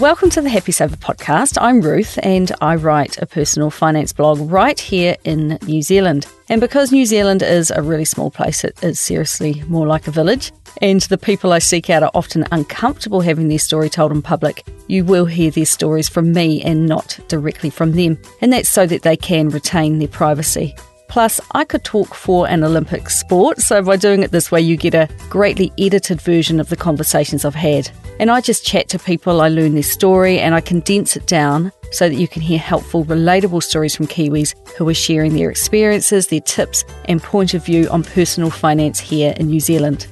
Welcome to the Happy Saver podcast. I'm Ruth and I write a personal finance blog right here in New Zealand. And because New Zealand is a really small place, it is seriously more like a village. And the people I seek out are often uncomfortable having their story told in public. You will hear their stories from me and not directly from them. And that's so that they can retain their privacy. Plus, I could talk for an Olympic sport, so by doing it this way, you get a greatly edited version of the conversations I've had. And I just chat to people, I learn their story, and I condense it down so that you can hear helpful, relatable stories from Kiwis who are sharing their experiences, their tips, and point of view on personal finance here in New Zealand.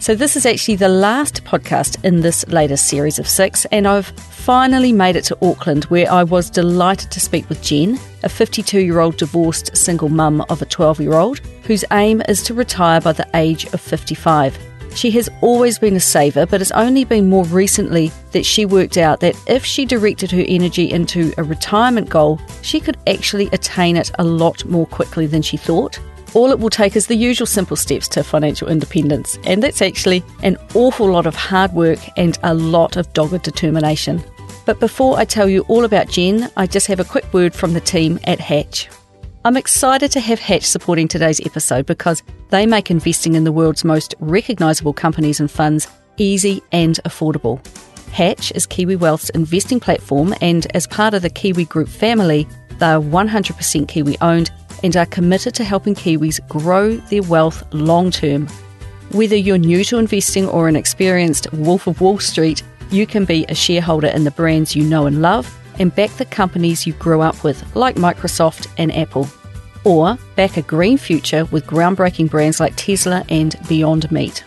So, this is actually the last podcast in this latest series of six, and I've finally made it to Auckland where I was delighted to speak with Jen, a 52 year old divorced single mum of a 12 year old whose aim is to retire by the age of 55. She has always been a saver, but it's only been more recently that she worked out that if she directed her energy into a retirement goal, she could actually attain it a lot more quickly than she thought. All it will take is the usual simple steps to financial independence, and that's actually an awful lot of hard work and a lot of dogged determination. But before I tell you all about Jen, I just have a quick word from the team at Hatch. I'm excited to have Hatch supporting today's episode because they make investing in the world's most recognisable companies and funds easy and affordable. Hatch is Kiwi Wealth's investing platform, and as part of the Kiwi Group family, they are 100% Kiwi owned and are committed to helping Kiwis grow their wealth long term. Whether you're new to investing or an experienced wolf of Wall Street, you can be a shareholder in the brands you know and love and back the companies you grew up with, like Microsoft and Apple. Or back a green future with groundbreaking brands like Tesla and Beyond Meat.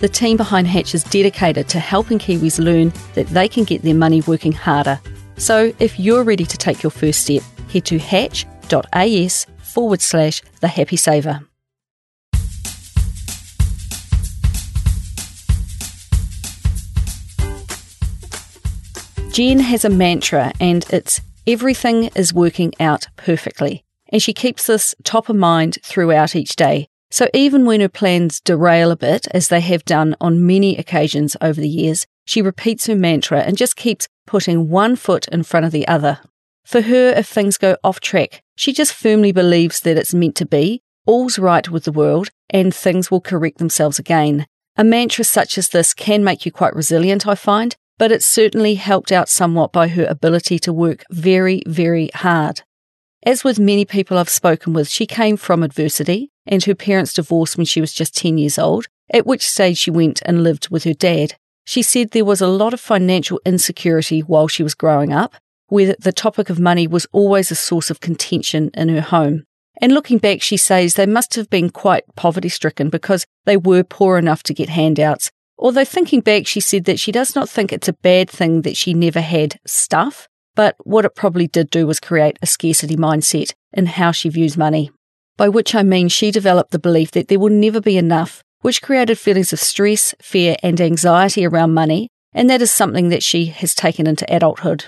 The team behind Hatch is dedicated to helping Kiwis learn that they can get their money working harder. So if you're ready to take your first step, head to hatch.as forward slash the happy saver. Jen has a mantra and it's everything is working out perfectly. And she keeps this top of mind throughout each day. So even when her plans derail a bit, as they have done on many occasions over the years, she repeats her mantra and just keeps putting one foot in front of the other. For her, if things go off track, she just firmly believes that it's meant to be, all's right with the world, and things will correct themselves again. A mantra such as this can make you quite resilient, I find, but it's certainly helped out somewhat by her ability to work very, very hard. As with many people I've spoken with, she came from adversity, and her parents divorced when she was just 10 years old, at which stage she went and lived with her dad. She said there was a lot of financial insecurity while she was growing up, where the topic of money was always a source of contention in her home. And looking back, she says they must have been quite poverty stricken because they were poor enough to get handouts. Although thinking back, she said that she does not think it's a bad thing that she never had stuff, but what it probably did do was create a scarcity mindset in how she views money. By which I mean she developed the belief that there will never be enough, which created feelings of stress, fear, and anxiety around money, and that is something that she has taken into adulthood.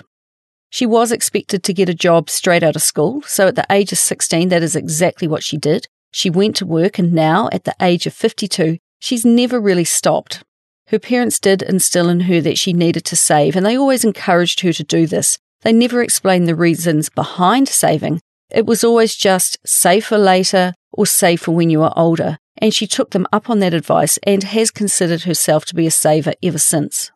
She was expected to get a job straight out of school, so at the age of 16, that is exactly what she did. She went to work, and now, at the age of 52, she's never really stopped. Her parents did instill in her that she needed to save, and they always encouraged her to do this. They never explained the reasons behind saving. It was always just save for later or save for when you are older, and she took them up on that advice and has considered herself to be a saver ever since.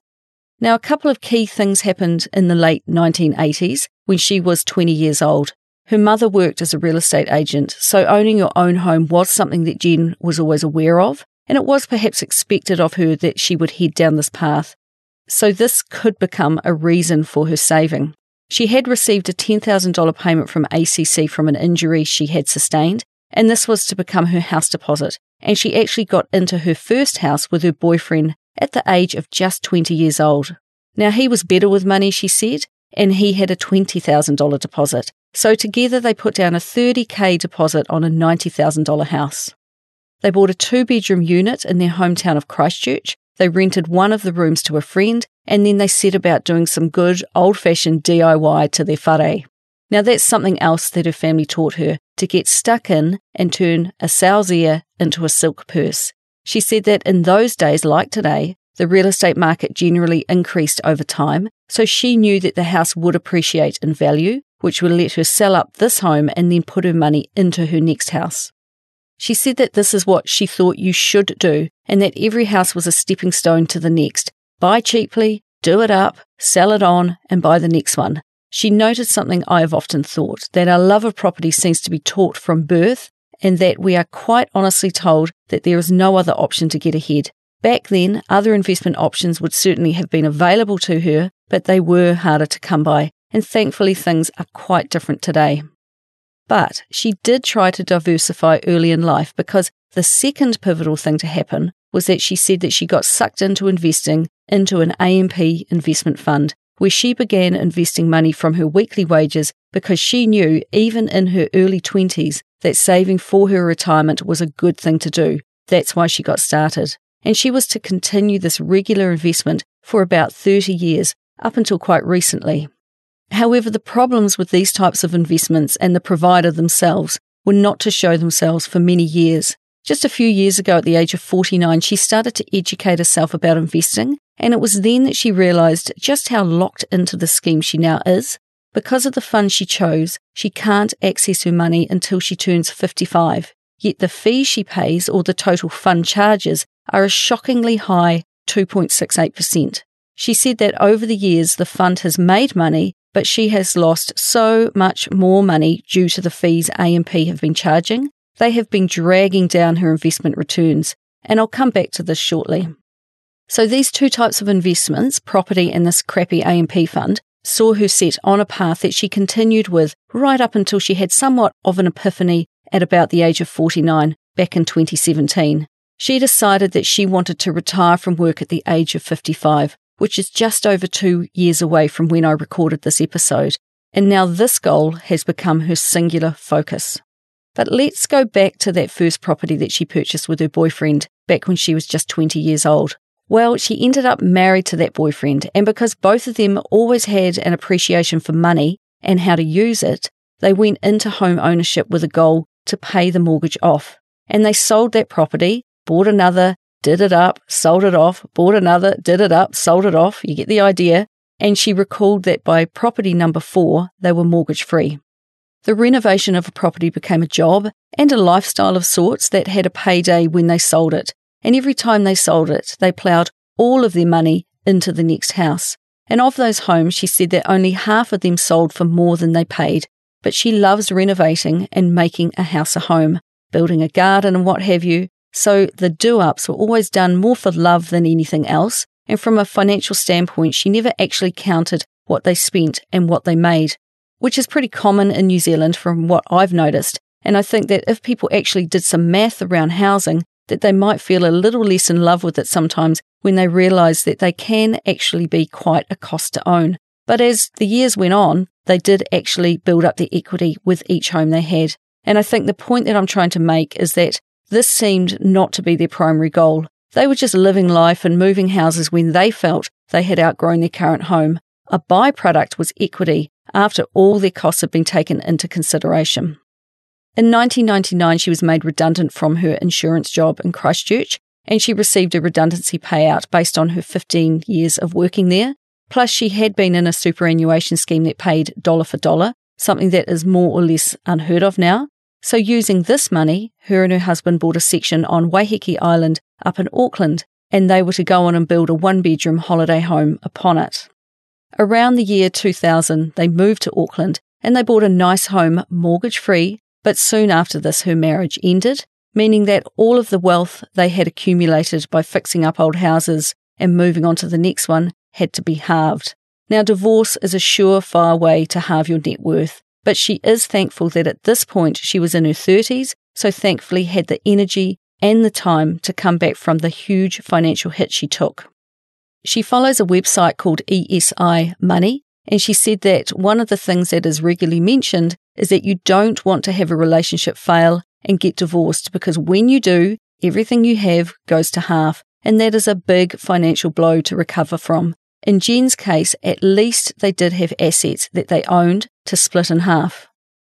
Now, a couple of key things happened in the late 1980s when she was 20 years old. Her mother worked as a real estate agent, so owning your own home was something that Jen was always aware of, and it was perhaps expected of her that she would head down this path. So this could become a reason for her saving. She had received a $10,000 payment from ACC from an injury she had sustained, and this was to become her house deposit. And she actually got into her first house with her boyfriend at the age of just 20 years old. Now, he was better with money, she said, and he had a $20,000 deposit. So together they put down a 30k deposit on a $90,000 house. They bought a two bedroom unit in their hometown of Christchurch. They rented one of the rooms to a friend, and then they set about doing some good old fashioned DIY to their whare. Now, that's something else that her family taught her to get stuck in and turn a sow's ear into a silk purse. She said that in those days, like today, the real estate market generally increased over time, so she knew that the house would appreciate in value, which would let her sell up this home and then put her money into her next house. She said that this is what she thought you should do, and that every house was a stepping stone to the next. Buy cheaply, do it up, sell it on, and buy the next one. She noted something I have often thought that our love of property seems to be taught from birth, and that we are quite honestly told that there is no other option to get ahead. Back then, other investment options would certainly have been available to her, but they were harder to come by, and thankfully things are quite different today. But she did try to diversify early in life because the second pivotal thing to happen was that she said that she got sucked into investing into an AMP investment fund where she began investing money from her weekly wages because she knew, even in her early 20s, that saving for her retirement was a good thing to do. That's why she got started and she was to continue this regular investment for about 30 years, up until quite recently. However, the problems with these types of investments and the provider themselves were not to show themselves for many years. Just a few years ago, at the age of 49, she started to educate herself about investing, and it was then that she realised just how locked into the scheme she now is. Because of the fund she chose, she can't access her money until she turns 55. Yet the fees she pays or the total fund charges are a shockingly high 2.68%. She said that over the years the fund has made money, but she has lost so much more money due to the fees AMP have been charging. They have been dragging down her investment returns, and I'll come back to this shortly. So, these two types of investments, property and this crappy AMP fund, saw her set on a path that she continued with right up until she had somewhat of an epiphany at about the age of 49 back in 2017. She decided that she wanted to retire from work at the age of 55, which is just over two years away from when I recorded this episode. And now this goal has become her singular focus. But let's go back to that first property that she purchased with her boyfriend back when she was just 20 years old. Well, she ended up married to that boyfriend, and because both of them always had an appreciation for money and how to use it, they went into home ownership with a goal to pay the mortgage off. And they sold that property bought another, did it up, sold it off, bought another, did it up, sold it off. You get the idea. And she recalled that by property number four, they were mortgage free. The renovation of a property became a job and a lifestyle of sorts that had a payday when they sold it. And every time they sold it, they ploughed all of their money into the next house. And of those homes, she said that only half of them sold for more than they paid. But she loves renovating and making a house a home, building a garden and what have you, so the do ups were always done more for love than anything else. And from a financial standpoint, she never actually counted what they spent and what they made, which is pretty common in New Zealand from what I've noticed. And I think that if people actually did some math around housing, that they might feel a little less in love with it sometimes when they realise that they can actually be quite a cost to own. But as the years went on, they did actually build up the equity with each home they had. And I think the point that I'm trying to make is that this seemed not to be their primary goal. They were just living life and moving houses when they felt they had outgrown their current home. A byproduct was equity after all their costs had been taken into consideration. In 1999, she was made redundant from her insurance job in Christchurch, and she received a redundancy payout based on her 15 years of working there. Plus, she had been in a superannuation scheme that paid dollar for dollar, something that is more or less unheard of now. So, using this money, her and her husband bought a section on Waiheke Island up in Auckland, and they were to go on and build a one bedroom holiday home upon it. Around the year 2000, they moved to Auckland and they bought a nice home mortgage free, but soon after this, her marriage ended, meaning that all of the wealth they had accumulated by fixing up old houses and moving on to the next one had to be halved. Now, divorce is a surefire way to halve your net worth, but she is thankful that at this point she was in her 30s, so thankfully had the energy and the time to come back from the huge financial hit she took. She follows a website called ESI Money, and she said that one of the things that is regularly mentioned is that you don't want to have a relationship fail and get divorced because when you do, everything you have goes to half, and that is a big financial blow to recover from. In Jen's case, at least they did have assets that they owned to split in half.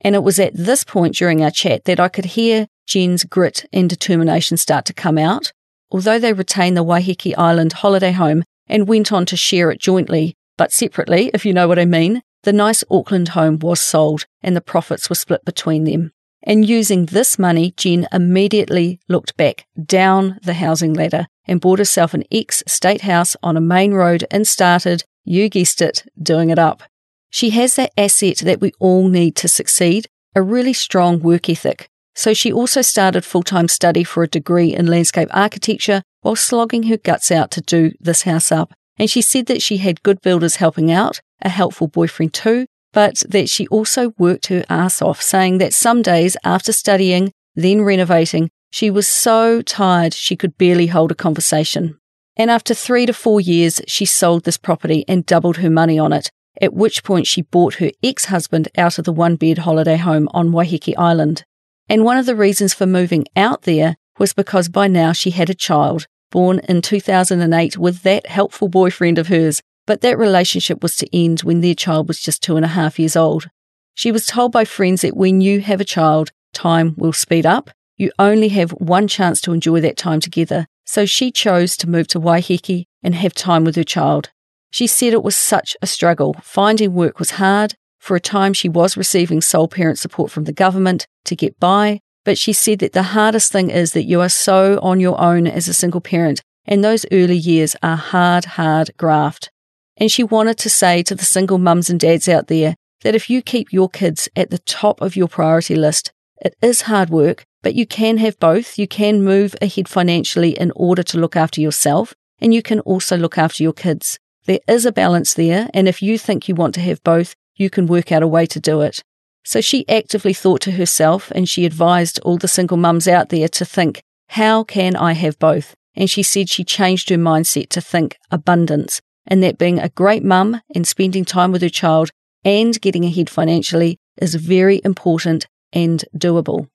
And it was at this point during our chat that I could hear Jen's grit and determination start to come out. although they retained the Waiheke Island holiday home and went on to share it jointly, but separately, if you know what I mean, the nice Auckland home was sold and the profits were split between them. And using this money, Jen immediately looked back down the housing ladder and bought herself an ex state house on a main road and started, you guessed it, doing it up. She has that asset that we all need to succeed a really strong work ethic. So she also started full time study for a degree in landscape architecture while slogging her guts out to do this house up. And she said that she had good builders helping out, a helpful boyfriend too, but that she also worked her ass off, saying that some days after studying, then renovating, she was so tired she could barely hold a conversation. And after three to four years, she sold this property and doubled her money on it, at which point she bought her ex husband out of the one bed holiday home on Waiheke Island. And one of the reasons for moving out there was because by now she had a child, born in 2008 with that helpful boyfriend of hers, but that relationship was to end when their child was just two and a half years old. She was told by friends that when you have a child, time will speed up. You only have one chance to enjoy that time together. So she chose to move to Waiheke and have time with her child. She said it was such a struggle. Finding work was hard. For a time, she was receiving sole parent support from the government to get by. But she said that the hardest thing is that you are so on your own as a single parent, and those early years are hard, hard graft. And she wanted to say to the single mums and dads out there that if you keep your kids at the top of your priority list, it is hard work, but you can have both. You can move ahead financially in order to look after yourself, and you can also look after your kids. There is a balance there, and if you think you want to have both, you can work out a way to do it. So she actively thought to herself, and she advised all the single mums out there to think, how can I have both? And she said she changed her mindset to think abundance, and that being a great mum and spending time with her child and getting ahead financially is very important and doable.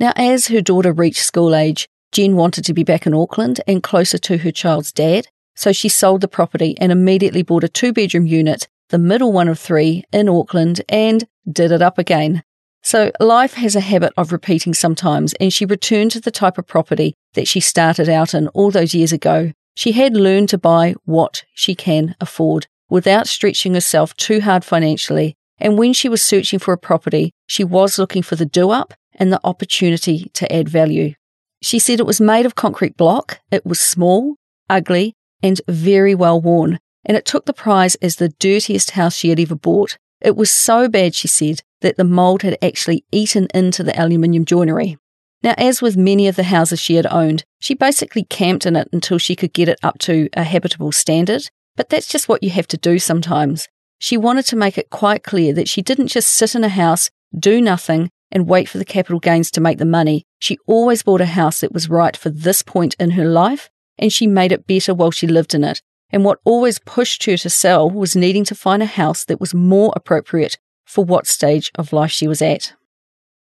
Now, as her daughter reached school age, Jen wanted to be back in Auckland and closer to her child's dad, so she sold the property and immediately bought a two bedroom unit, the middle one of three, in Auckland and did it up again. So life has a habit of repeating sometimes, and she returned to the type of property that she started out in all those years ago. She had learned to buy what she can afford without stretching herself too hard financially. And when she was searching for a property, she was looking for the do up and the opportunity to add value. She said it was made of concrete block, it was small, ugly, and very well worn, and it took the prize as the dirtiest house she had ever bought. It was so bad, she said, that the mould had actually eaten into the aluminium joinery. Now, as with many of the houses she had owned, she basically camped in it until she could get it up to a habitable standard, but that's just what you have to do sometimes. She wanted to make it quite clear that she didn't just sit in a house, do nothing, and wait for the capital gains to make the money. She always bought a house that was right for this point in her life and she made it better while she lived in it. And what always pushed her to sell was needing to find a house that was more appropriate for what stage of life she was at.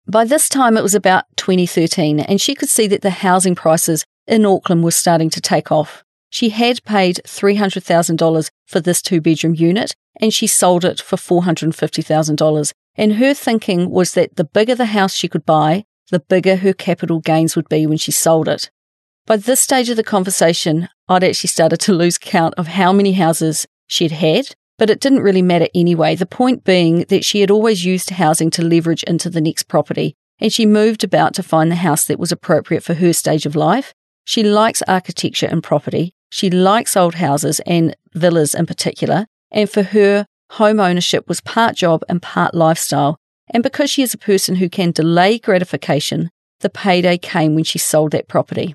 By this time, it was about 2013, and she could see that the housing prices in Auckland were starting to take off. She had paid $300,000 for this two bedroom unit, and she sold it for $450,000. And her thinking was that the bigger the house she could buy, the bigger her capital gains would be when she sold it. By this stage of the conversation, I'd actually started to lose count of how many houses she'd had, but it didn't really matter anyway. The point being that she had always used housing to leverage into the next property, and she moved about to find the house that was appropriate for her stage of life. She likes architecture and property. She likes old houses and villas in particular. And for her, home ownership was part job and part lifestyle. And because she is a person who can delay gratification, the payday came when she sold that property.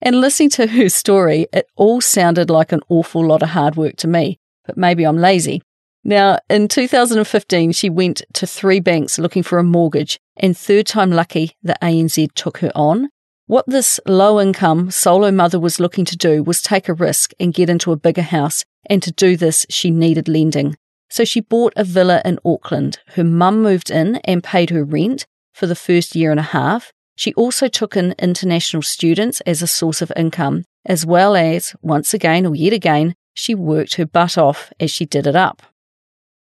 And listening to her story, it all sounded like an awful lot of hard work to me, but maybe I'm lazy. Now, in 2015, she went to three banks looking for a mortgage, and third time lucky, the ANZ took her on. What this low income solo mother was looking to do was take a risk and get into a bigger house, and to do this, she needed lending. So she bought a villa in Auckland. Her mum moved in and paid her rent for the first year and a half, she also took in international students as a source of income, as well as, once again or yet again, she worked her butt off as she did it up.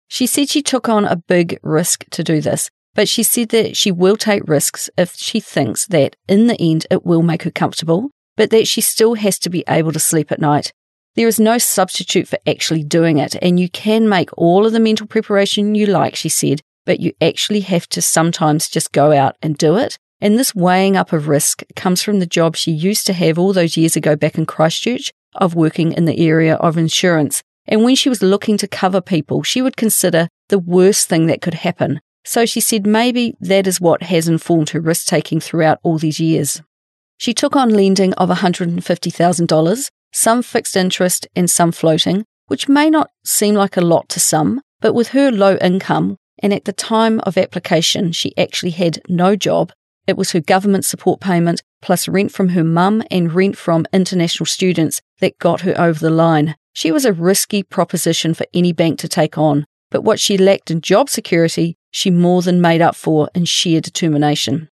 She said she took on a big risk to do this, but she said that she will take risks if she thinks that in the end it will make her comfortable. but that she still has to be able to sleep at night. There is no substitute for actually doing it, and you can make all of the mental preparation you like, she said, but you actually have to sometimes just go out and do it. And this weighing up of risk comes from the job she used to have all those years ago back in Christchurch of working in the area of insurance. And when she was looking to cover people, she would consider the worst thing that could happen. So she said maybe that is what has informed her risk taking throughout all these years. She took on lending of $150,000 some fixed interest and some floating, which may not seem like a lot to some, but with her low income, and at the time of application, she actually had no job. It was her government support payment plus rent from her mum and rent from international students that got her over the line. She was a risky proposition for any bank to take on, but what she lacked in job security, she more than made up for in sheer determination.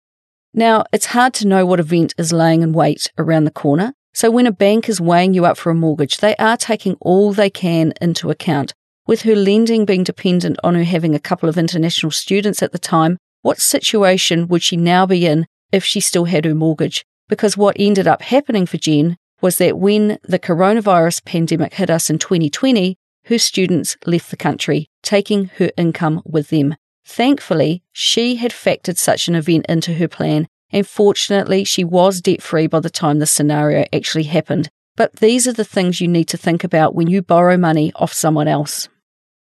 Now, it's hard to know what event is laying in wait around the corner, so when a bank is weighing you up for a mortgage, they are taking all they can into account. With her lending being dependent on her having a couple of international students at the time, what situation would she now be in if she still had her mortgage? Because what ended up happening for Jen was that when the coronavirus pandemic hit us in 2020, her students left the country, taking her income with them. Thankfully, she had factored such an event into her plan and fortunately, she was debt free by the time the scenario actually happened. But these are the things you need to think about when you borrow money off someone else.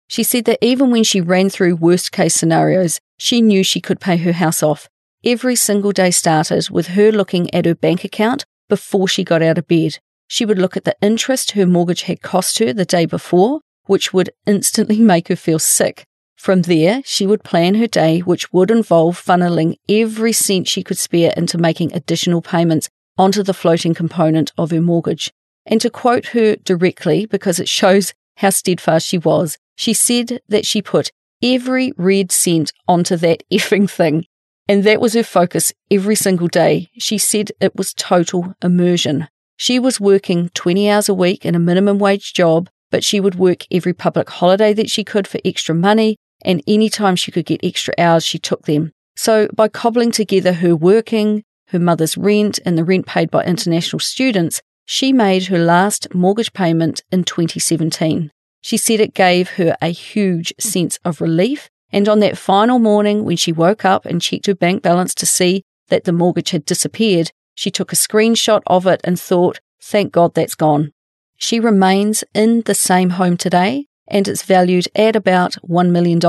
She said that even when she ran through worst case scenarios, she knew she could pay her house off. Every single day started with her looking at her bank account before she got out of bed. She would look at the interest her mortgage had cost her the day before, which would instantly make her feel sick. From there, she would plan her day, which would involve funneling every cent she could spare into making additional payments onto the floating component of her mortgage. And to quote her directly, because it shows how steadfast she was, she said that she put every red cent onto that effing thing. And that was her focus every single day. She said it was total immersion. She was working 20 hours a week in a minimum wage job, but she would work every public holiday that she could for extra money and any time she could get extra hours, she took them. So by cobbling together her working, her mother's rent, and the rent paid by international students, she made her last mortgage payment in 2017. She said it gave her a huge sense of relief. And on that final morning, when she woke up and checked her bank balance to see that the mortgage had disappeared, she took a screenshot of it and thought, thank God that's gone. She remains in the same home today, and it's valued at about $1 million.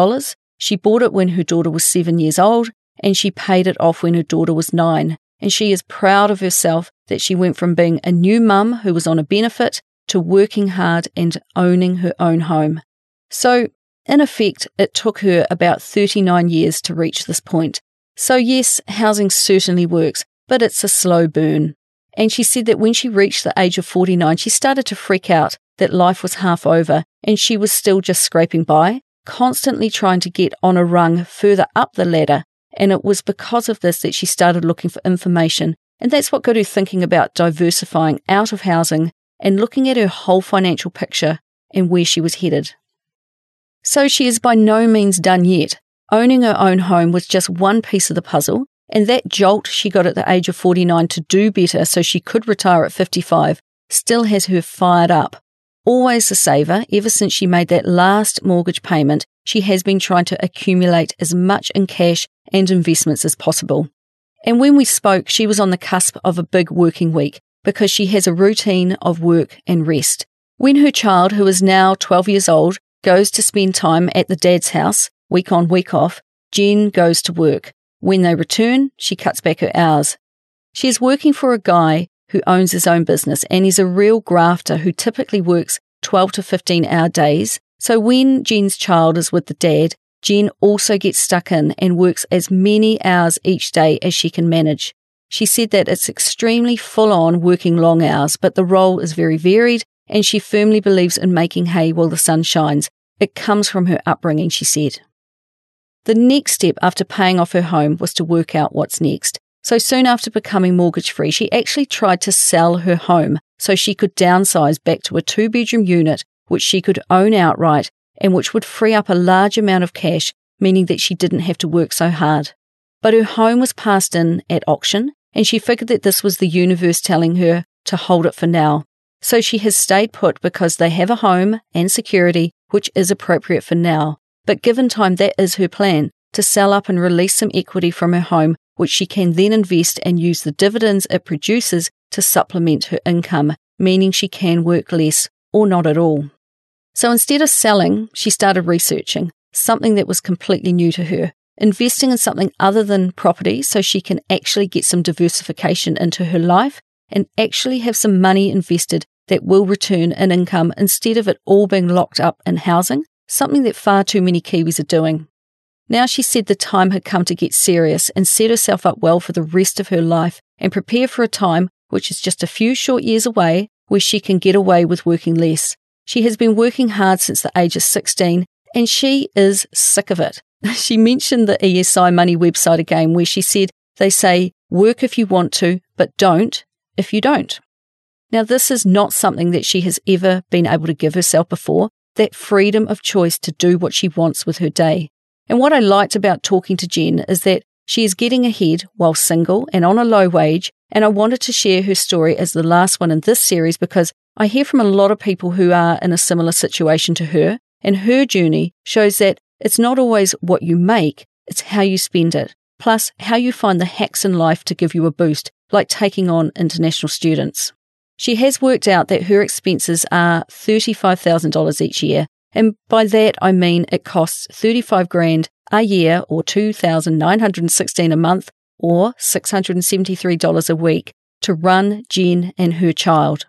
She bought it when her daughter was seven years old, and she paid it off when her daughter was nine. And she is proud of herself that she went from being a new mum who was on a benefit to working hard and owning her own home. So, in effect, it took her about 39 years to reach this point. So, yes, housing certainly works, but it's a slow burn. And she said that when she reached the age of 49, she started to freak out that life was half over and she was still just scraping by, constantly trying to get on a rung further up the ladder. And it was because of this that she started looking for information. And that's what got her thinking about diversifying out of housing and looking at her whole financial picture and where she was headed. So she is by no means done yet. Owning her own home was just one piece of the puzzle, and that jolt she got at the age of 49 to do better so she could retire at 55 still has her fired up always a saver. Ever since she made that last mortgage payment, she has been trying to accumulate as much in cash and investments as possible. And when we spoke, she was on the cusp of a big working week because she has a routine of work and rest. When her child, who is now 12 years old, goes to spend time at the dad's house, week on, week off, Jen goes to work. When they return, she cuts back her hours. She is working for a guy who owns his own business and is a real grafter who typically works 12 to 15 hour days. So when Jen's child is with the dad, Jen also gets stuck in and works as many hours each day as she can manage. She said that it's extremely full on working long hours, but the role is very varied and she firmly believes in making hay while the sun shines. It comes from her upbringing, she said. The next step after paying off her home was to work out what's next. So soon after becoming mortgage free, she actually tried to sell her home so she could downsize back to a two bedroom unit which she could own outright and which would free up a large amount of cash, meaning that she didn't have to work so hard. But her home was passed in at auction, and she figured that this was the universe telling her, to hold it for now. So she has stayed put because they have a home and security, which is appropriate for now. But given time, that is her plan to sell up and release some equity from her home, which she can then invest and use the dividends it produces to supplement her income, meaning she can work less or not at all. So instead of selling, she started researching, something that was completely new to her, investing in something other than property so she can actually get some diversification into her life and actually have some money invested that will return an income instead of it all being locked up in housing, something that far too many Kiwis are doing. Now she said the time had come to get serious and set herself up well for the rest of her life and prepare for a time, which is just a few short years away, where she can get away with working less. She has been working hard since the age of 16 and she is sick of it. She mentioned the ESI Money website again, where she said they say, work if you want to, but don't if you don't. Now, this is not something that she has ever been able to give herself before that freedom of choice to do what she wants with her day. And what I liked about talking to Jen is that she is getting ahead while single and on a low wage. And I wanted to share her story as the last one in this series because I hear from a lot of people who are in a similar situation to her. And her journey shows that it's not always what you make, it's how you spend it. Plus, how you find the hacks in life to give you a boost, like taking on international students. She has worked out that her expenses are $35,000 each year, and by that I mean it costs 35 grand a year or 2,916 a month or $673 a week to run Jen and her child.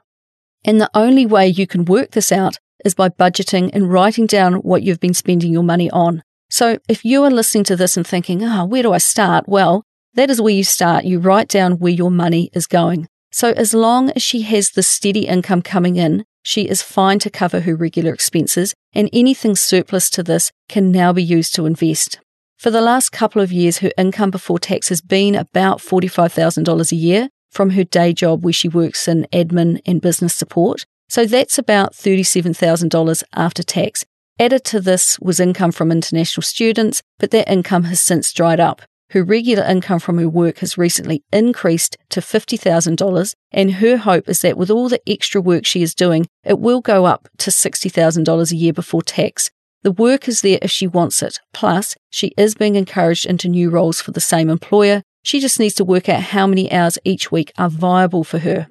And the only way you can work this out is by budgeting and writing down what you've been spending your money on. So if you are listening to this and thinking, ah, oh, where do I start? Well, that is where you start. You write down where your money is going. So as long as she has the steady income coming in, she is fine to cover her regular expenses, and anything surplus to this can now be used to invest. For the last couple of years, her income before tax has been about $45,000 a year from her day job where she works in admin and business support. So that's about $37,000 after tax. Added to this was income from international students, but that income has since dried up. Her regular income from her work has recently increased to $50,000, and her hope is that with all the extra work she is doing, it will go up to $60,000 a year before tax. The work is there if she wants it. Plus, she is being encouraged into new roles for the same employer. She just needs to work out how many hours each week are viable for her.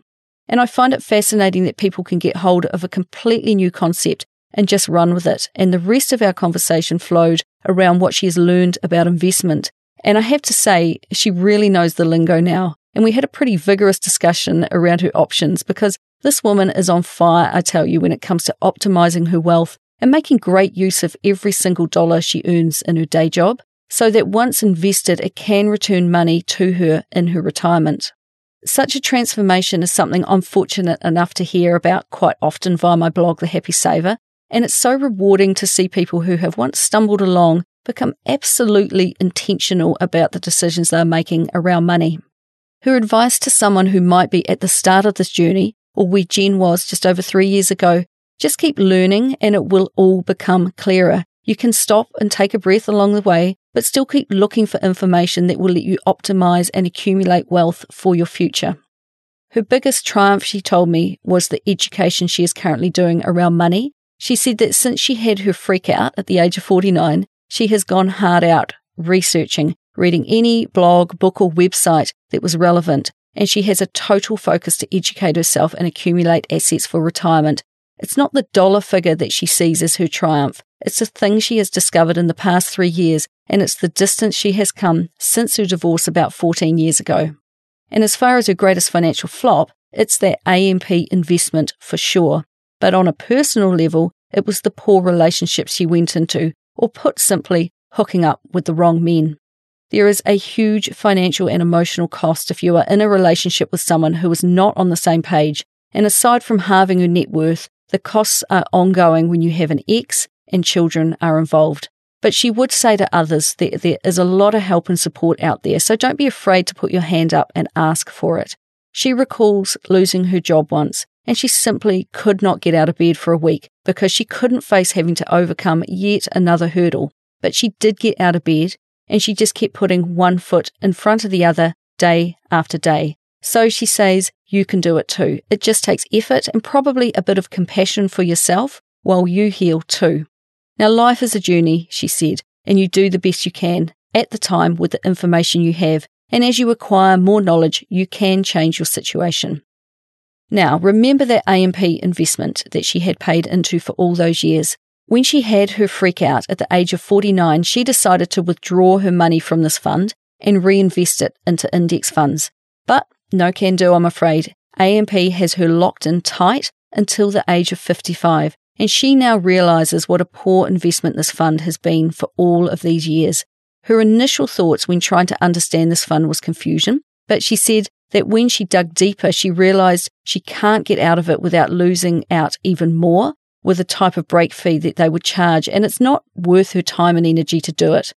And I find it fascinating that people can get hold of a completely new concept and just run with it. And the rest of our conversation flowed around what she has learned about investment and I have to say, she really knows the lingo now. And we had a pretty vigorous discussion around her options because this woman is on fire, I tell you, when it comes to optimizing her wealth and making great use of every single dollar she earns in her day job so that once invested, it can return money to her in her retirement. Such a transformation is something I'm fortunate enough to hear about quite often via my blog, The Happy Saver. And it's so rewarding to see people who have once stumbled along become absolutely intentional about the decisions they're making around money. Her advice to someone who might be at the start of this journey, or where Jen was just over three years ago, just keep learning and it will all become clearer. You can stop and take a breath along the way, but still keep looking for information that will let you optimize and accumulate wealth for your future. Her biggest triumph, she told me, was the education she is currently doing around money. She said that since she had her freak out at the age of 49, she has gone hard out researching, reading any blog, book, or website that was relevant, and she has a total focus to educate herself and accumulate assets for retirement. It's not the dollar figure that she sees as her triumph. It's a thing she has discovered in the past three years, and it's the distance she has come since her divorce about 14 years ago. And as far as her greatest financial flop, it's that AMP investment for sure. But on a personal level, it was the poor relationship she went into or put simply, hooking up with the wrong men. There is a huge financial and emotional cost if you are in a relationship with someone who is not on the same page. And aside from halving your net worth, the costs are ongoing when you have an ex and children are involved. But she would say to others that there is a lot of help and support out there, so don't be afraid to put your hand up and ask for it. She recalls losing her job once and she simply could not get out of bed for a week because she couldn't face having to overcome yet another hurdle. But she did get out of bed and she just kept putting one foot in front of the other day after day. So she says, you can do it too. It just takes effort and probably a bit of compassion for yourself while you heal too. Now, life is a journey, she said, and you do the best you can at the time with the information you have. And as you acquire more knowledge, you can change your situation. Now, remember that AMP investment that she had paid into for all those years. When she had her freak out at the age of 49, she decided to withdraw her money from this fund and reinvest it into index funds. But no can do, I'm afraid. AMP has her locked in tight until the age of 55, and she now realizes what a poor investment this fund has been for all of these years. Her initial thoughts when trying to understand this fund was confusion, but she said that when she dug deeper, she realized she can't get out of it without losing out even more with the type of break fee that they would charge, and it's not worth her time and energy to do it.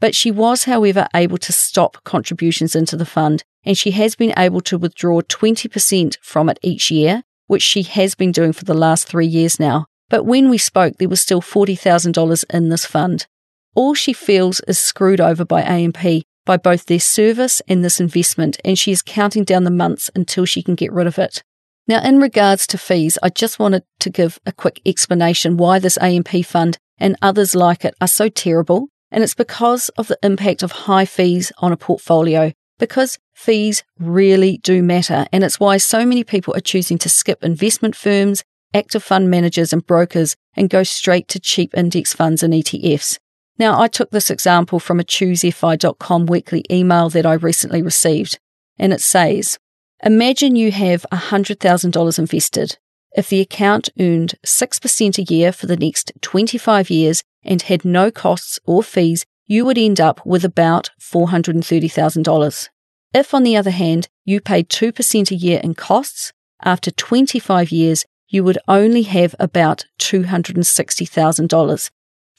But she was, however, able to stop contributions into the fund, and she has been able to withdraw 20% from it each year, which she has been doing for the last three years now. But when we spoke, there was still $40,000 in this fund. All she feels is screwed over by AMP by both their service and this investment, and she is counting down the months until she can get rid of it. Now, in regards to fees, I just wanted to give a quick explanation why this AMP fund and others like it are so terrible, and it's because of the impact of high fees on a portfolio, because fees really do matter, and it's why so many people are choosing to skip investment firms, active fund managers, and brokers and go straight to cheap index funds and ETFs. Now, I took this example from a choosefi.com weekly email that I recently received, and it says Imagine you have $100,000 invested. If the account earned 6% a year for the next 25 years and had no costs or fees, you would end up with about $430,000. If, on the other hand, you paid 2% a year in costs, after 25 years, you would only have about $260,000.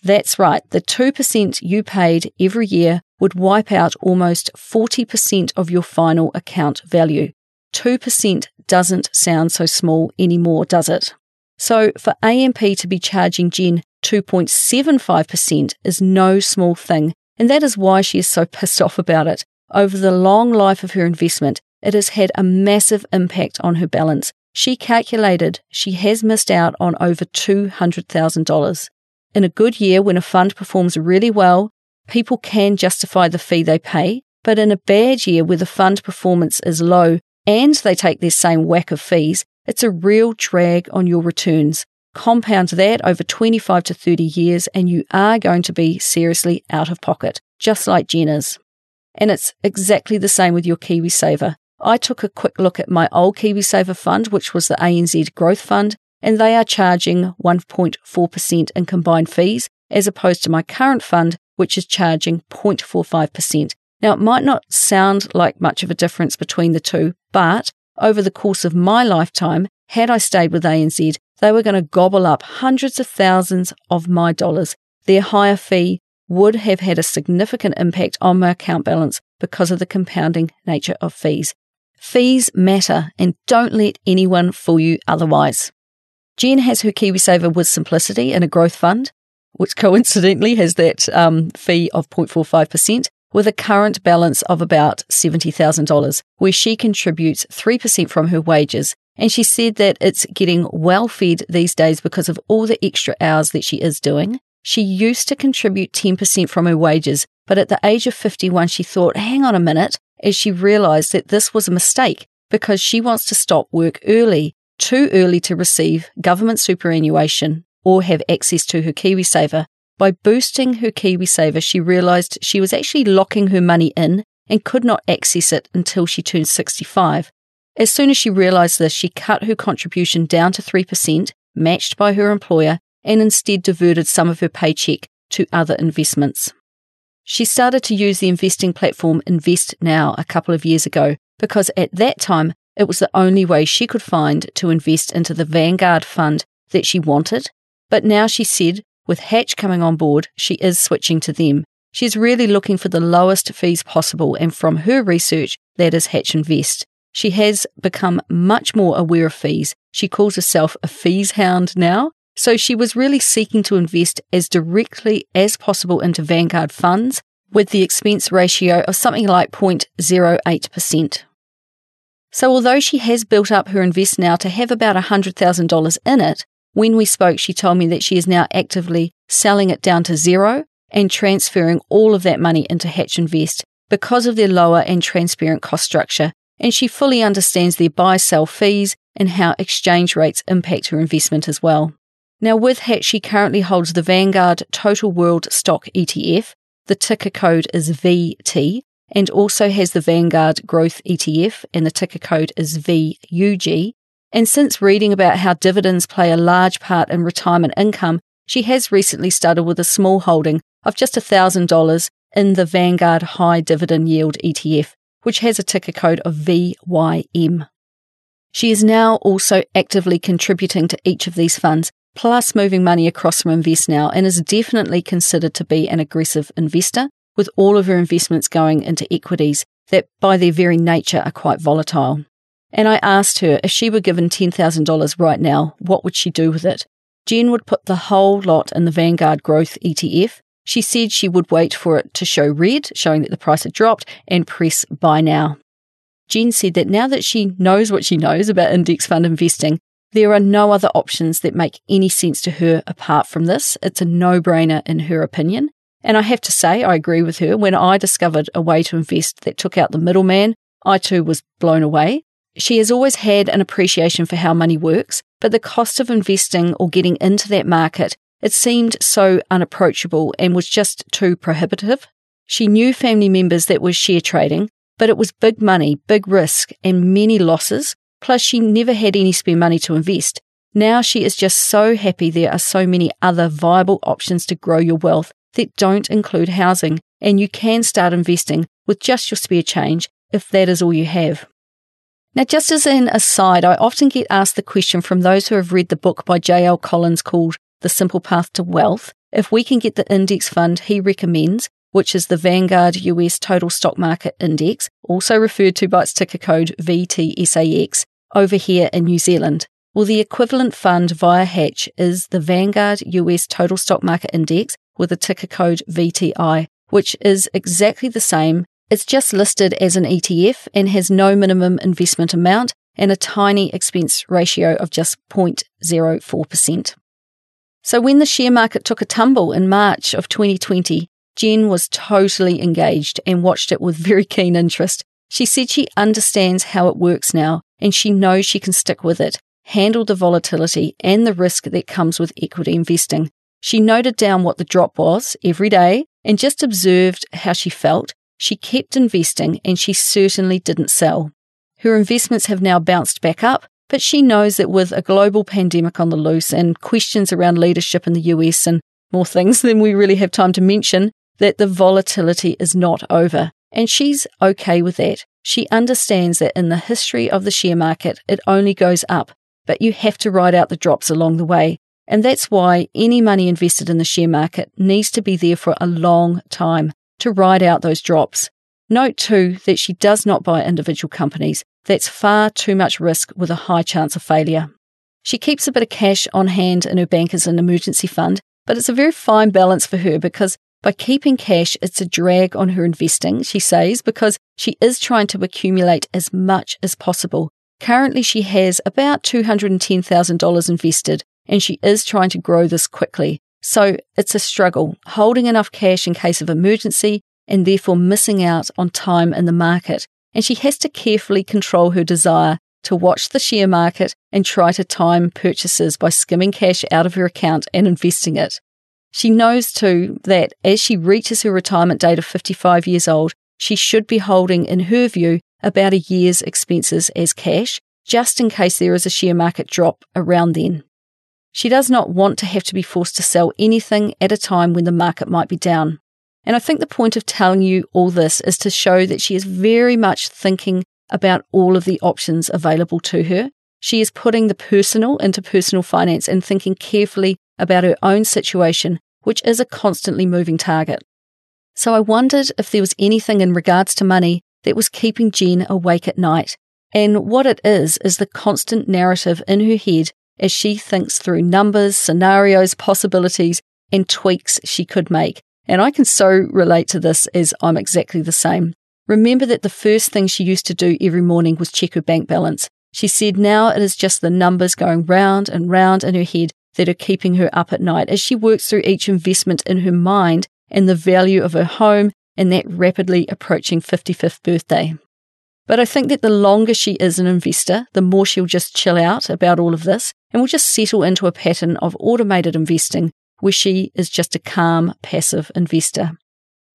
That's right, the 2% you paid every year would wipe out almost 40% of your final account value. 2% doesn't sound so small anymore, does it? So for AMP to be charging Jen 2.75% is no small thing, and that is why she is so pissed off about it. Over the long life of her investment, it has had a massive impact on her balance. She calculated she has missed out on over $200,000. In a good year, when a fund performs really well, people can justify the fee they pay. But in a bad year where the fund performance is low and they take their same whack of fees, it's a real drag on your returns. Compound that over 25 to 30 years, and you are going to be seriously out of pocket, just like Jenna's. And it's exactly the same with your KiwiSaver. I took a quick look at my old KiwiSaver fund, which was the ANZ Growth Fund, and they are charging 1.4% in combined fees, as opposed to my current fund, which is charging 0.45%. Now, it might not sound like much of a difference between the two, but over the course of my lifetime, had I stayed with ANZ, they were going to gobble up hundreds of thousands of my dollars. Their higher fee would have had a significant impact on my account balance because of the compounding nature of fees. Fees matter and don't let anyone fool you otherwise. Jen has her KiwiSaver with Simplicity in a growth fund, which coincidentally has that um, fee of 0.45%, with a current balance of about $70,000, where she contributes 3% from her wages. And she said that it's getting well fed these days because of all the extra hours that she is doing. She used to contribute 10% from her wages, but at the age of 51, she thought, hang on a minute, as she realized that this was a mistake because she wants to stop work early too early to receive government superannuation or have access to her KiwiSaver. By boosting her KiwiSaver, she realised she was actually locking her money in and could not access it until she turned 65. As soon as she realised this, she cut her contribution down to 3%, matched by her employer, and instead diverted some of her paycheck to other investments. She started to use the investing platform InvestNow a couple of years ago because at that time it was the only way she could find to invest into the Vanguard fund that she wanted. But now she said, with Hatch coming on board, she is switching to them. She's really looking for the lowest fees possible, and from her research, that is Hatch Invest. She has become much more aware of fees. She calls herself a fees hound now. So she was really seeking to invest as directly as possible into Vanguard funds with the expense ratio of something like 0.08%. So, although she has built up her InvestNow to have about $100,000 in it, when we spoke, she told me that she is now actively selling it down to zero and transferring all of that money into Hatch Invest because of their lower and transparent cost structure. And she fully understands their buy sell fees and how exchange rates impact her investment as well. Now, with Hatch, she currently holds the Vanguard Total World Stock ETF. The ticker code is VT, and also has the Vanguard Growth ETF, and the ticker code is VUG. And since reading about how dividends play a large part in retirement income, she has recently started with a small holding of just $1,000 in the Vanguard High Dividend Yield ETF, which has a ticker code of VYM. She is now also actively contributing to each of these funds, plus moving money across from InvestNow, and is definitely considered to be an aggressive investor with all of her investments going into equities that, by their very nature, are quite volatile. And I asked her if she were given $10,000 right now, what would she do with it? Jen would put the whole lot in the Vanguard Growth ETF. She said she would wait for it to show red, showing that the price had dropped, and press buy now. Jen said that now that she knows what she knows about index fund investing, there are no other options that make any sense to her apart from this. It's a no brainer in her opinion. And I have to say, I agree with her. When I discovered a way to invest that took out the middleman, I too was blown away. She has always had an appreciation for how money works, but the cost of investing or getting into that market, it seemed so unapproachable and was just too prohibitive. She knew family members that were share trading, but it was big money, big risk, and many losses. Plus, she never had any spare money to invest. Now she is just so happy there are so many other viable options to grow your wealth that don't include housing, and you can start investing with just your spare change if that is all you have. Now, just as an aside, I often get asked the question from those who have read the book by J.L. Collins called The Simple Path to Wealth if we can get the index fund he recommends, which is the Vanguard US Total Stock Market Index, also referred to by its ticker code VTSAX, over here in New Zealand. Well, the equivalent fund via Hatch is the Vanguard US Total Stock Market Index, with a ticker code VTI, which is exactly the same. It's just listed as an ETF and has no minimum investment amount and a tiny expense ratio of just 0.04%. So when the share market took a tumble in March of 2020, Jen was totally engaged and watched it with very keen interest. She said she understands how it works now and she knows she can stick with it, handle the volatility and the risk that comes with equity investing. She noted down what the drop was every day and just observed how she felt. She kept investing and she certainly didn't sell. Her investments have now bounced back up, but she knows that with a global pandemic on the loose and questions around leadership in the US and more things than we really have time to mention, that the volatility is not over. And she's okay with that. She understands that in the history of the share market, it only goes up, but you have to ride out the drops along the way. And that's why any money invested in the share market needs to be there for a long time to ride out those drops. Note too that she does not buy individual companies. That's far too much risk with a high chance of failure. She keeps a bit of cash on hand in her bank as an emergency fund, but it's a very fine balance for her because by keeping cash, it's a drag on her investing, she says, because she is trying to accumulate as much as possible. Currently, she has about $210,000 invested, and she is trying to grow this quickly. So it's a struggle, holding enough cash in case of emergency and therefore missing out on time in the market. And she has to carefully control her desire to watch the share market and try to time purchases by skimming cash out of her account and investing it. She knows too that as she reaches her retirement date of 55 years old, she should be holding, in her view, about a year's expenses as cash, just in case there is a share market drop around then. She does not want to have to be forced to sell anything at a time when the market might be down. And I think the point of telling you all this is to show that she is very much thinking about all of the options available to her. She is putting the personal into personal finance and thinking carefully about her own situation, which is a constantly moving target. So I wondered if there was anything in regards to money that was keeping Jen awake at night. And what it is, is the constant narrative in her head as she thinks through numbers, scenarios, possibilities, and tweaks she could make. And I can so relate to this as I'm exactly the same. Remember that the first thing she used to do every morning was check her bank balance. She said now it is just the numbers going round and round in her head that are keeping her up at night as she works through each investment in her mind and the value of her home and that rapidly approaching 55th birthday. But I think that the longer she is an investor, the more she'll just chill out about all of this and will just settle into a pattern of automated investing where she is just a calm, passive investor.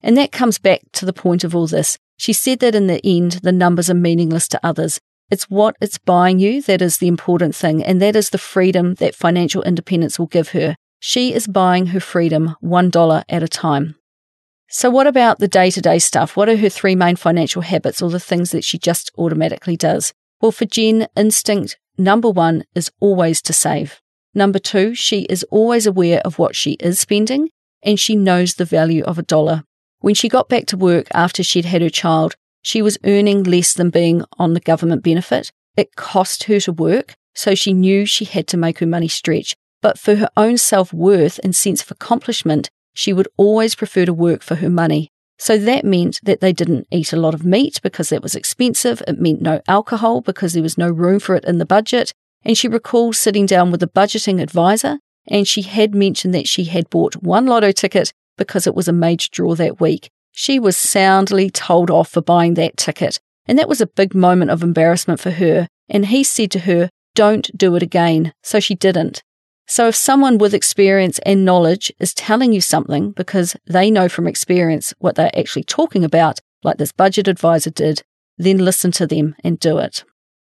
And that comes back to the point of all this. She said that in the end, the numbers are meaningless to others. It's what it's buying you that is the important thing, and that is the freedom that financial independence will give her. She is buying her freedom $1 at a time. So, what about the day to day stuff? What are her three main financial habits or the things that she just automatically does? Well, for Jen, instinct number one is always to save. Number two, she is always aware of what she is spending and she knows the value of a dollar. When she got back to work after she'd had her child, she was earning less than being on the government benefit. It cost her to work, so she knew she had to make her money stretch. But for her own self worth and sense of accomplishment, she would always prefer to work for her money. So that meant that they didn't eat a lot of meat because that was expensive. It meant no alcohol because there was no room for it in the budget. And she recalls sitting down with a budgeting advisor and she had mentioned that she had bought one lotto ticket because it was a major draw that week. She was soundly told off for buying that ticket. And that was a big moment of embarrassment for her. And he said to her, Don't do it again. So she didn't. So if someone with experience and knowledge is telling you something because they know from experience what they're actually talking about, like this budget advisor did, then listen to them and do it.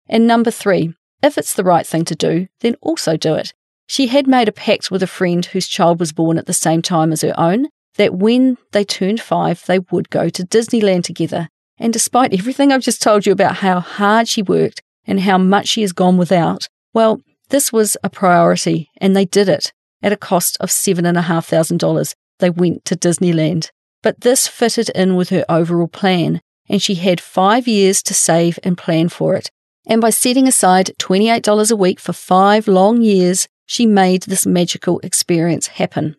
And number three, if it's the right thing to do, then also do it. She had made a pact with a friend whose child was born at the same time as her own that when they turned five, they would go to Disneyland together. And despite everything I've just told you about how hard she worked and how much she has gone without, well, this was a priority, and they did it at a cost of $7,500. They went to Disneyland. But this fitted in with her overall plan, and she had five years to save and plan for it. And by setting aside $28 a week for five long years, she made this magical experience happen.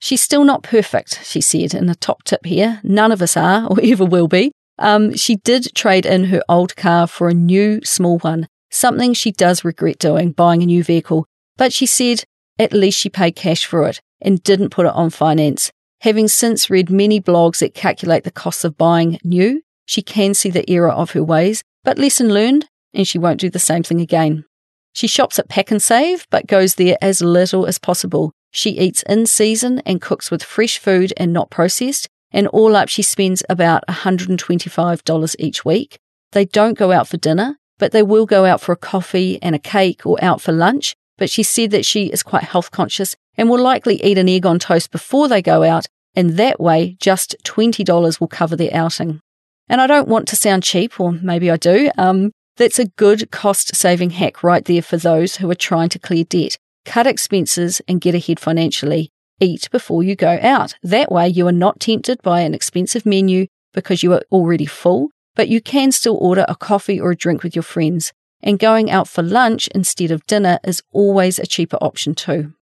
She's still not perfect, she said in a top tip here. None of us are or ever will be. Um, she did trade in her old car for a new small one, something she does regret doing, buying a new vehicle, but she said at least she paid cash for it and didn't put it on finance. Having since read many blogs that calculate the costs of buying new, she can see the error of her ways, but lesson learned, and she won't do the same thing again. She shops at PAK'nSAVE, but goes there as little as possible. She eats in season and cooks with fresh food and not processed, and all up she spends about $125 each week. They don't go out for dinner, but they will go out for a coffee and a cake or out for lunch. But she said that she is quite health conscious and will likely eat an egg on toast before they go out, and that way just $20 will cover their outing. And I don't want to sound cheap, or maybe I do. Um, that's a good cost saving hack right there for those who are trying to clear debt. Cut expenses and get ahead financially. Eat before you go out. That way you are not tempted by an expensive menu because you are already full but you can still order a coffee or a drink with your friends. And going out for lunch instead of dinner is always a cheaper option too.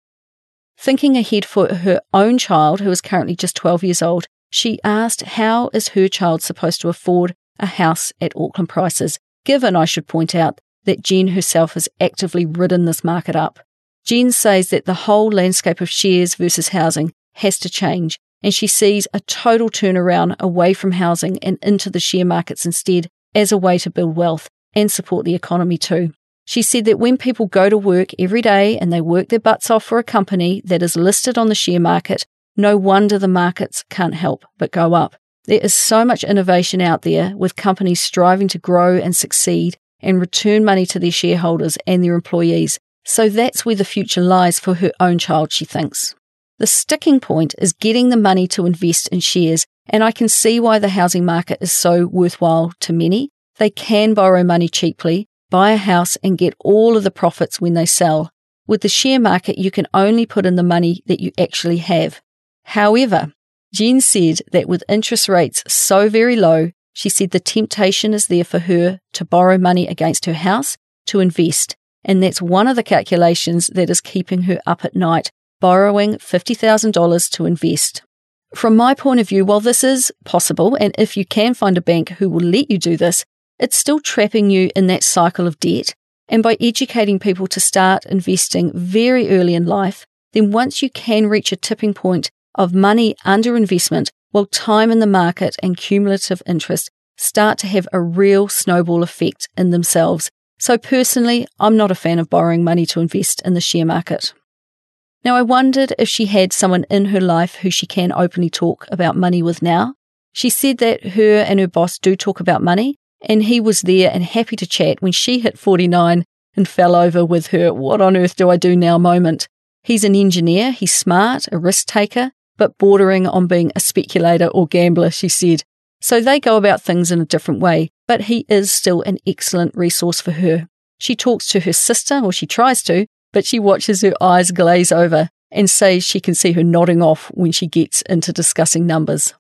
Thinking ahead for her own child, who is currently just 12 years old, she asked how is her child supposed to afford a house at Auckland prices, given, I should point out, that Jen herself has actively ridden this market up. Jen says that the whole landscape of shares versus housing has to change and she sees a total turnaround away from housing and into the share markets instead as a way to build wealth and support the economy too. She said that when people go to work every day and they work their butts off for a company that is listed on the share market, no wonder the markets can't help but go up. There is so much innovation out there with companies striving to grow and succeed and return money to their shareholders and their employees. So that's where the future lies for her own child, she thinks. The sticking point is getting the money to invest in shares, and I can see why the housing market is so worthwhile to many. They can borrow money cheaply, buy a house, and get all of the profits when they sell. With the share market, you can only put in the money that you actually have. However, Jen said that with interest rates so very low, she said the temptation is there for her to borrow money against her house to invest. And that's one of the calculations that is keeping her up at night borrowing $50,000 to invest. from my point of view, while this is possible, and if you can find a bank who will let you do this, it's still trapping you in that cycle of debt. And by educating people to start investing very early in life, then once you can reach a tipping point of money under investment, while time in the market and cumulative interest start to have a real snowball effect in themselves. So personally, I'm not a fan of borrowing money to invest in the share market. Now, I wondered if she had someone in her life who she can openly talk about money with now. She said that her and her boss do talk about money, and he was there and happy to chat when she hit 49 and fell over with her what on earth do I do now moment. He's an engineer, he's smart, a risk taker, but bordering on being a speculator or gambler, she said. So they go about things in a different way, but he is still an excellent resource for her. She talks to her sister, or she tries to, but she watches her eyes glaze over and says she can see her nodding off when she gets into discussing numbers.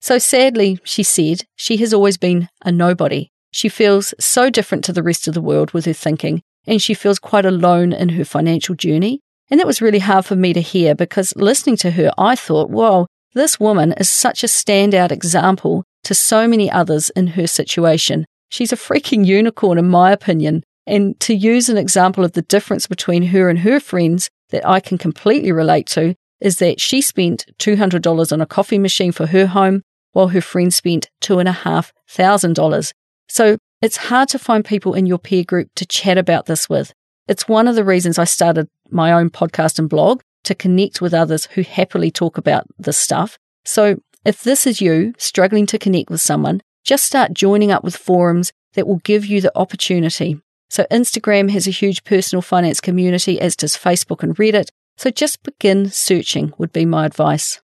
So sadly, she said, she has always been a nobody. She feels so different to the rest of the world with her thinking, and she feels quite alone in her financial journey. And that was really hard for me to hear because listening to her, I thought, whoa, this woman is such a standout example to so many others in her situation. She's a freaking unicorn, in my opinion. And to use an example of the difference between her and her friends that I can completely relate to is that she spent $200 on a coffee machine for her home while her friend spent $2,500. So it's hard to find people in your peer group to chat about this with. It's one of the reasons I started my own podcast and blog to connect with others who happily talk about this stuff. So if this is you struggling to connect with someone, just start joining up with forums that will give you the opportunity. So Instagram has a huge personal finance community, as does Facebook and Reddit. So just begin searching would be my advice.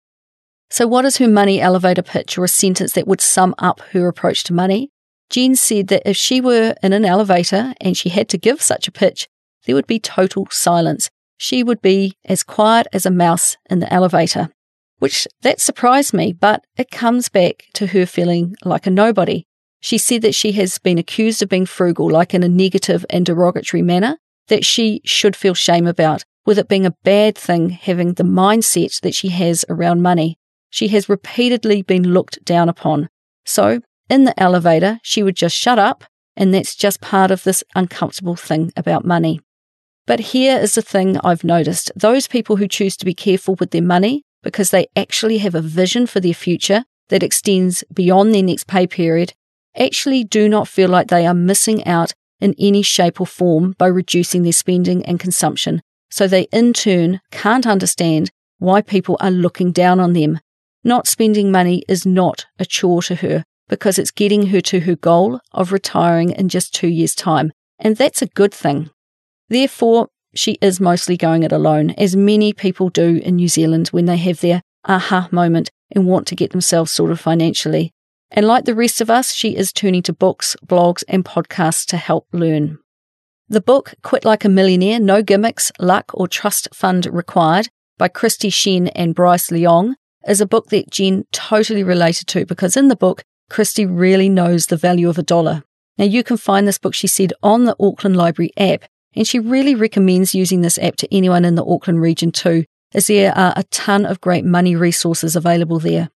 So, what is her money elevator pitch or a sentence that would sum up her approach to money? Jen said that if she were in an elevator and she had to give such a pitch, there would be total silence. She would be as quiet as a mouse in the elevator, which that surprised me, but it comes back to her feeling like a nobody. She said that she has been accused of being frugal, like in a negative and derogatory manner, that she should feel shame about, with it being a bad thing having the mindset that she has around money. She has repeatedly been looked down upon. So, in the elevator, she would just shut up, and that's just part of this uncomfortable thing about money. But here is the thing I've noticed those people who choose to be careful with their money because they actually have a vision for their future that extends beyond their next pay period actually do not feel like they are missing out in any shape or form by reducing their spending and consumption. So they in turn can't understand why people are looking down on them not spending money is not a chore to her because it's getting her to her goal of retiring in just two years' time. And that's a good thing. Therefore, she is mostly going it alone, as many people do in New Zealand when they have their aha moment and want to get themselves sorted financially. And like the rest of us, she is turning to books, blogs, and podcasts to help learn. The book, Quit Like a Millionaire No Gimmicks, Luck, or Trust Fund Required, by Kristy Shen and Bryce Leung, is a book that Jen totally related to because in the book, Kristy really knows the value of a dollar. Now, you can find this book, she said, on the Auckland Library app, and she really recommends using this app to anyone in the Auckland region too, as there are a ton of great money resources available there.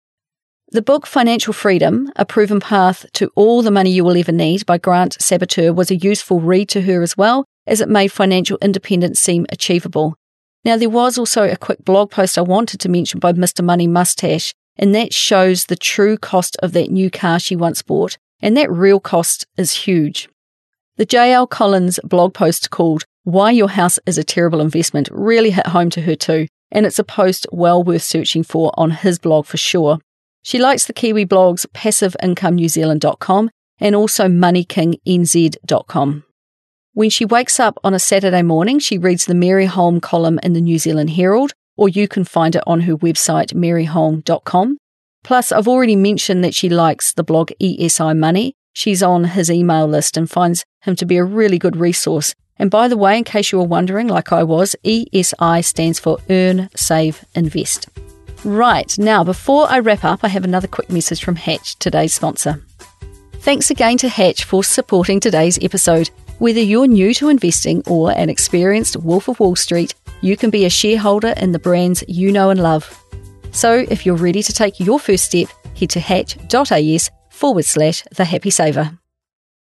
The book Financial Freedom, A Proven Path to All the Money You Will Ever Need by Grant Sabatier was a useful read to her as well, as it made financial independence seem achievable. Now, there was also a quick blog post I wanted to mention by Mr. Money Mustache, and that shows the true cost of that new car she once bought, and that real cost is huge. The J.L. Collins blog post called Why Your House is a Terrible Investment really hit home to her too, and it's a post well worth searching for on his blog for sure. She likes the Kiwi blogs passiveincomenewzealand.com and also moneykingnz.com. When she wakes up on a Saturday morning, she reads the Mary Holm column in the New Zealand Herald, or you can find it on her website, maryholm.com. Plus, I've already mentioned that she likes the blog ESI Money. She's on his email list and finds him to be a really good resource. And by the way, in case you were wondering, like I was, ESI stands for Earn, Save, Invest. Right, now before I wrap up, I have another quick message from Hatch, today's sponsor. Thanks again to Hatch for supporting today's episode. Whether you're new to investing or an experienced Wolf of Wall Street, you can be a shareholder in the brands you know and love. So if you're ready to take your first step, head to hatch.as forward slash the happy saver.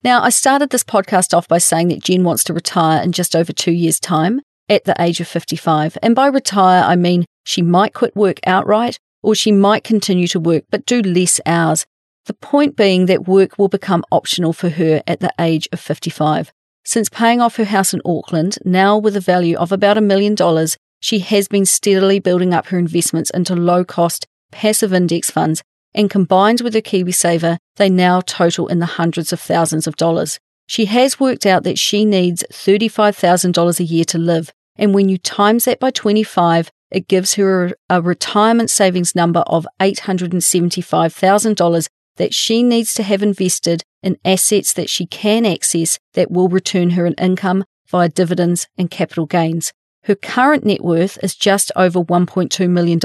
Now, I started this podcast off by saying that Jen wants to retire in just over two years' time at the age of 55. And by retire, I mean she might quit work outright or she might continue to work but do less hours. The point being that work will become optional for her at the age of 55. Since paying off her house in Auckland, now with a value of about a million dollars, she has been steadily building up her investments into low cost, passive index funds, and combined with her KiwiSaver, they now total in the hundreds of thousands of dollars. She has worked out that she needs $35,000 a year to live, and when you times that by 25, it gives her a retirement savings number of $875,000 that she needs to have invested in assets that she can access that will return her an income via dividends and capital gains. Her current net worth is just over $1.2 million.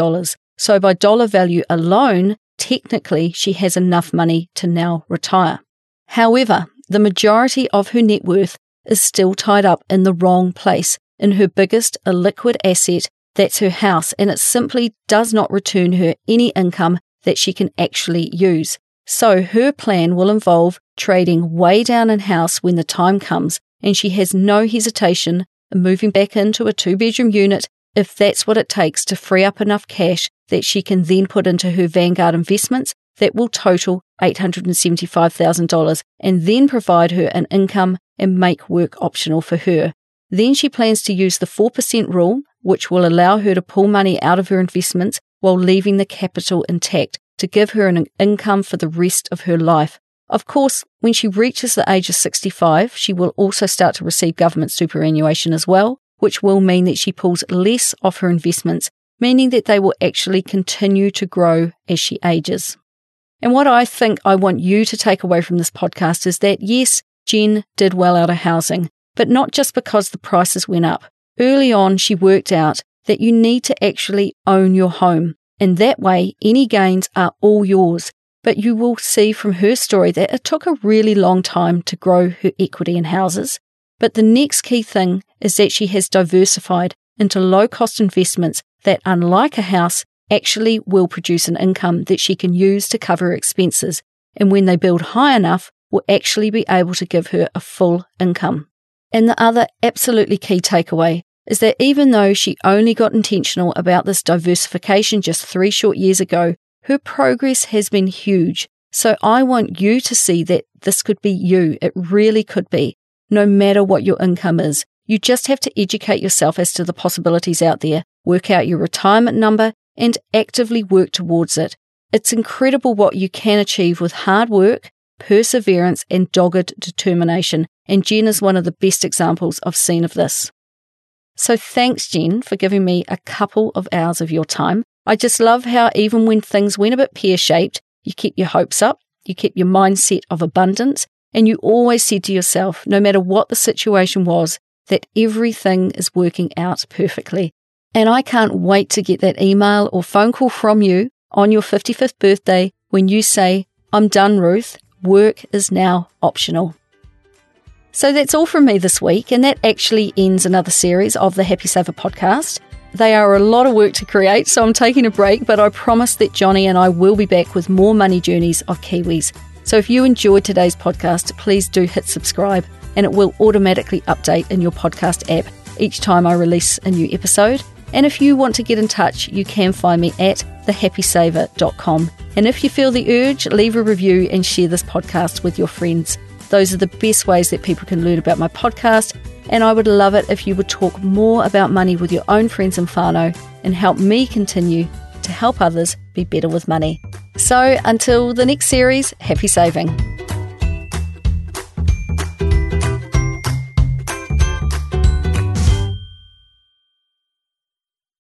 So, by dollar value alone, technically she has enough money to now retire. However, the majority of her net worth is still tied up in the wrong place in her biggest illiquid asset, that's her house, and it simply does not return her any income that she can actually use. So her plan will involve trading way down in house when the time comes, and she has no hesitation in moving back into a two bedroom unit if that's what it takes to free up enough cash that she can then put into her Vanguard investments that will total $875,000 and then provide her an income and make work optional for her. Then she plans to use the 4% rule, which will allow her to pull money out of her investments while leaving the capital intact to give her an income for the rest of her life. Of course, when she reaches the age of 65, she will also start to receive government superannuation as well, which will mean that she pulls less off her investments, meaning that they will actually continue to grow as she ages. And what I think I want you to take away from this podcast is that yes, Jen did well out of housing, but not just because the prices went up. Early on, she worked out that you need to actually own your home. And that way, any gains are all yours. But you will see from her story that it took a really long time to grow her equity in houses. But the next key thing is that she has diversified into low cost investments that, unlike a house, actually will produce an income that she can use to cover expenses, and when they build high enough, will actually be able to give her a full income. And the other absolutely key takeaway is that even though she only got intentional about this diversification just three short years ago, her progress has been huge. So I want you to see that this could be you. It really could be, no matter what your income is. You just have to educate yourself as to the possibilities out there, work out your retirement number, and actively work towards it. It's incredible what you can achieve with hard work, perseverance, and dogged determination, and Jen is one of the best examples I've seen of this. So thanks, Jen, for giving me a couple of hours of your time. I just love how even when things went a bit pear shaped, you kept your hopes up, you kept your mindset of abundance, and you always said to yourself, no matter what the situation was, that everything is working out perfectly. And I can't wait to get that email or phone call from you on your 55th birthday when you say, I'm done, Ruth. Work is now optional. So that's all from me this week, and that actually ends another series of the Happy Saver podcast. They are a lot of work to create, so I'm taking a break, but I promise that Johnny and I will be back with more money journeys of Kiwis. So if you enjoyed today's podcast, please do hit subscribe, and it will automatically update in your podcast app each time I release a new episode. And if you want to get in touch, you can find me at thehappysaver.com. And if you feel the urge, leave a review and share this podcast with your friends. Those are the best ways that people can learn about my podcast. And I would love it if you would talk more about money with your own friends and whānau and help me continue to help others be better with money. So until the next series, happy saving.